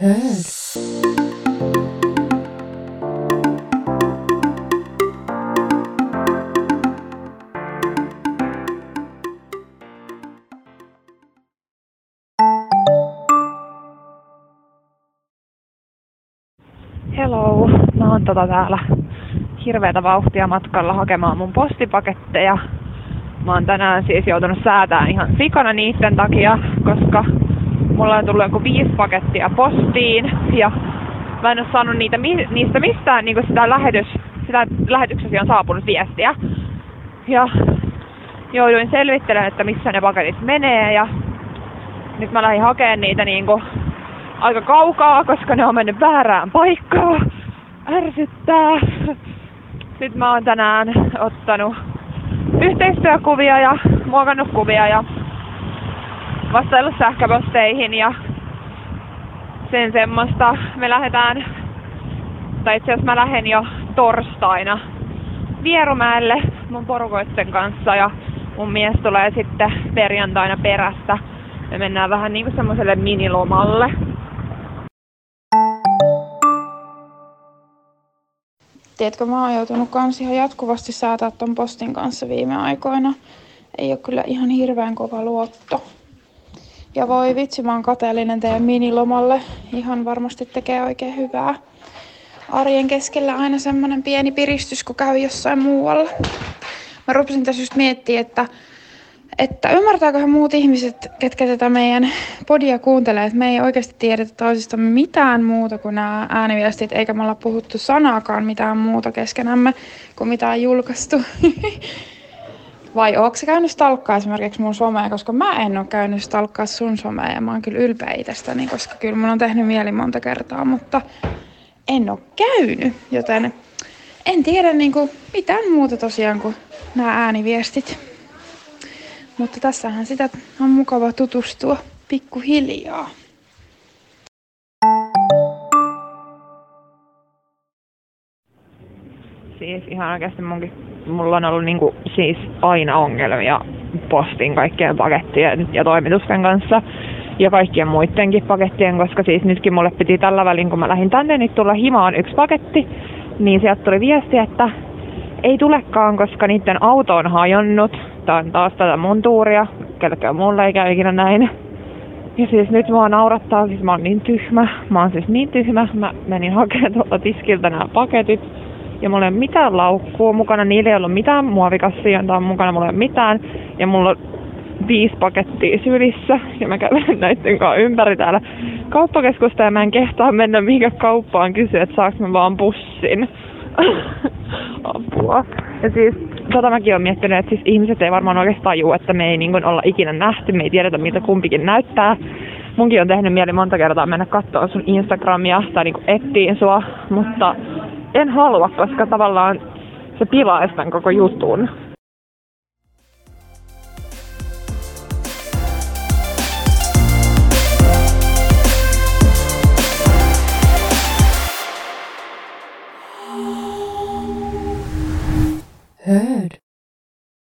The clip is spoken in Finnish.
Hörd. Hello, mä oon tota täällä hirveätä vauhtia matkalla hakemaan mun postipaketteja. Mä oon tänään siis joutunut säätään ihan sikana niiden takia, koska mulla on tullut joku viisi pakettia postiin ja mä en oo saanut niitä, niistä mistään niin sitä, lähetys, sitä lähetyksesi on saapunut viestiä. Ja jouduin selvittelemään, että missä ne paketit menee ja nyt mä lähdin hakemaan niitä niinku aika kaukaa, koska ne on mennyt väärään paikkaan. Ärsyttää. Sitten mä oon tänään ottanut yhteistyökuvia ja muokannut kuvia ja vastaillut sähköposteihin ja sen semmoista. Me lähdetään, tai itse asiassa mä lähden jo torstaina Vierumäelle mun porukoitten kanssa ja mun mies tulee sitten perjantaina perässä. Me mennään vähän niinku semmoiselle minilomalle. Tiedätkö, mä oon joutunut kans ihan jatkuvasti säätää ton postin kanssa viime aikoina. Ei ole kyllä ihan hirveän kova luotto. Ja voi vitsi, mä oon kateellinen teidän minilomalle. Ihan varmasti tekee oikein hyvää. Arjen keskellä aina semmonen pieni piristys, kun käy jossain muualla. Mä rupesin tässä just miettiä, että että ymmärtääköhän muut ihmiset, ketkä tätä meidän podia kuuntelee, että me ei oikeasti tiedetä toisistamme mitään muuta kuin nämä ääniviestit, eikä me olla puhuttu sanaakaan mitään muuta keskenämme kuin mitä on julkaistu. Vai ootko sä käynyt stalkkaa esimerkiksi mun somea, koska mä en ole käynyt stalkkaa sun somea ja mä oon kyllä ylpeä itsestäni, koska kyllä mun on tehnyt mieli monta kertaa, mutta en ole käynyt, joten en tiedä niin kuin mitään muuta tosiaan kuin nämä ääniviestit. Mutta tässähän sitä on mukava tutustua pikkuhiljaa. Siis ihan oikeasti munkin, mulla on ollut niinku siis aina ongelmia postin kaikkien pakettien ja toimitusten kanssa ja kaikkien muidenkin pakettien, koska siis nytkin mulle piti tällä välin, kun mä lähdin tänne, niin tulla himaan yksi paketti, niin sieltä tuli viesti, että ei tulekaan, koska niiden auto on hajonnut. Tää on taas tätä mun tuuria. Kelkään mulle ei käy ikinä näin. Ja siis nyt mua naurattaa, siis mä oon niin tyhmä. Mä oon siis niin tyhmä. Mä menin hakemaan tuolta tiskiltä nämä paketit. Ja mulla ei ole mitään laukkua mukana. Niillä ei ollut mitään muovikassia on mukana. Mulla ei ole mitään. Ja mulla on viisi pakettia sylissä. Ja mä kävelen näiden kanssa ympäri täällä kauppakeskusta. Ja mä en kehtaa mennä mihinkä kauppaan kysyä, että saaks mä vaan bussin. Apua. Ja siis tota mäkin olen miettinyt, että siis ihmiset ei varmaan oikeastaan tajua, että me ei niin olla ikinä nähty, me ei tiedetä miltä kumpikin näyttää. Munkin on tehnyt mieli monta kertaa mennä katsoa sun Instagramia tai niin etsiin sua, mutta en halua, koska tavallaan se pilaa tämän koko jutun.